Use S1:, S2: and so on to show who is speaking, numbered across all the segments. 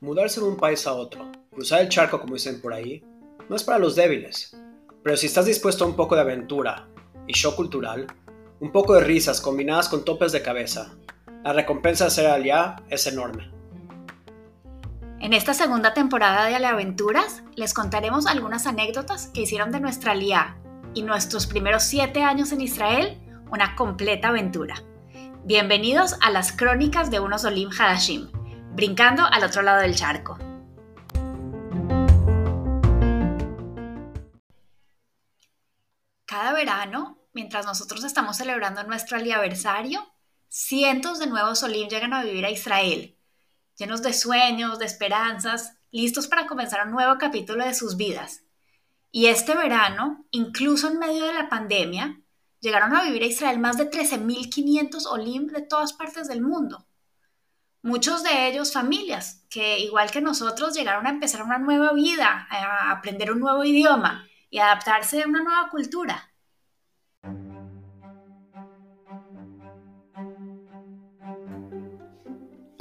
S1: Mudarse de un país a otro, cruzar el charco como dicen por ahí, no es para los débiles. Pero si estás dispuesto a un poco de aventura y show cultural, un poco de risas combinadas con topes de cabeza, la recompensa de ser aliá es enorme.
S2: En esta segunda temporada de Aventuras les contaremos algunas anécdotas que hicieron de nuestra aliá y nuestros primeros siete años en Israel una completa aventura. Bienvenidos a las crónicas de unos Olim Hadashim, brincando al otro lado del charco. Cada verano, mientras nosotros estamos celebrando nuestro aniversario, cientos de nuevos Olim llegan a vivir a Israel, llenos de sueños, de esperanzas, listos para comenzar un nuevo capítulo de sus vidas. Y este verano, incluso en medio de la pandemia, llegaron a vivir a Israel más de 13.500 Olim de todas partes del mundo. Muchos de ellos familias que, igual que nosotros, llegaron a empezar una nueva vida, a aprender un nuevo idioma y adaptarse a una nueva cultura.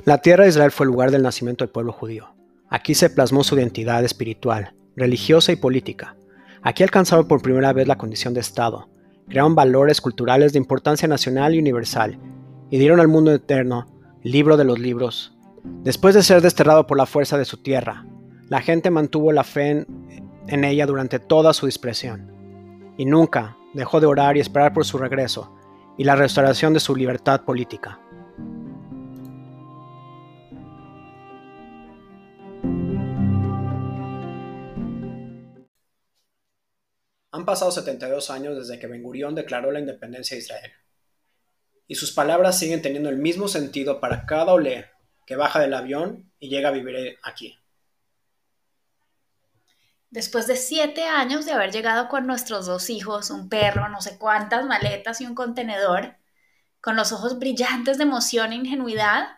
S1: La tierra de Israel fue el lugar del nacimiento del pueblo judío. Aquí se plasmó su identidad espiritual, religiosa y política. Aquí alcanzaron por primera vez la condición de Estado, crearon valores culturales de importancia nacional y universal, y dieron al mundo eterno, libro de los libros. Después de ser desterrado por la fuerza de su tierra, la gente mantuvo la fe en, en ella durante toda su dispresión, y nunca dejó de orar y esperar por su regreso y la restauración de su libertad política. Han pasado 72 años desde que Ben Gurión declaró la independencia de Israel. Y sus palabras siguen teniendo el mismo sentido para cada olé que baja del avión y llega a vivir aquí.
S2: Después de siete años de haber llegado con nuestros dos hijos, un perro, no sé cuántas maletas y un contenedor, con los ojos brillantes de emoción e ingenuidad,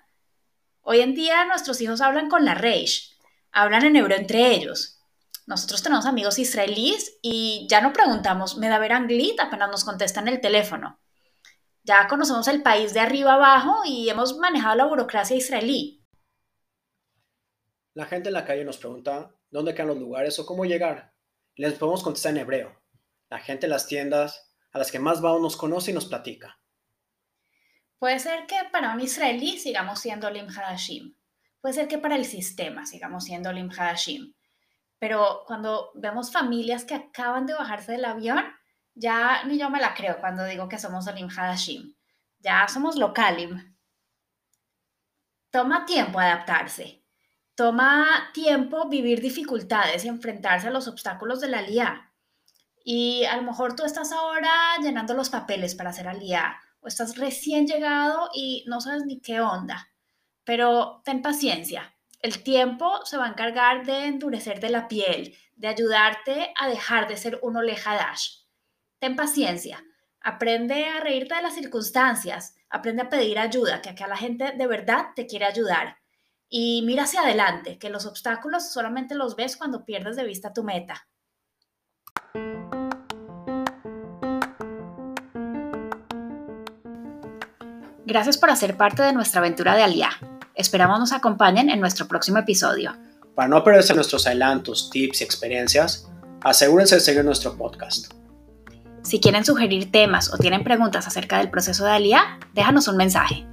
S2: hoy en día nuestros hijos hablan con la Reish, hablan en hebreo entre ellos. Nosotros tenemos amigos israelíes y ya no preguntamos, ¿me da ver anglit? apenas nos contestan el teléfono. Ya conocemos el país de arriba abajo y hemos manejado la burocracia israelí.
S1: La gente en la calle nos pregunta dónde quedan los lugares o cómo llegar. Les podemos contestar en hebreo. La gente en las tiendas a las que más vamos nos conoce y nos platica.
S2: Puede ser que para un israelí sigamos siendo Lim Hadashim. Puede ser que para el sistema sigamos siendo Lim Hadashim. Pero cuando vemos familias que acaban de bajarse del avión, ya ni yo me la creo cuando digo que somos Olim Hadashim. Ya somos localim. Toma tiempo adaptarse. Toma tiempo vivir dificultades y enfrentarse a los obstáculos de la LIA. Y a lo mejor tú estás ahora llenando los papeles para hacer alía o estás recién llegado y no sabes ni qué onda. Pero ten paciencia. El tiempo se va a encargar de endurecerte la piel, de ayudarte a dejar de ser un olejadash. Ten paciencia, aprende a reírte de las circunstancias, aprende a pedir ayuda, que acá la gente de verdad te quiere ayudar. Y mira hacia adelante, que los obstáculos solamente los ves cuando pierdes de vista tu meta. Gracias por hacer parte de nuestra aventura de Aliá. Esperamos nos acompañen en nuestro próximo episodio.
S1: Para no perderse nuestros adelantos, tips y experiencias, asegúrense de seguir nuestro podcast.
S2: Si quieren sugerir temas o tienen preguntas acerca del proceso de Aliá, déjanos un mensaje.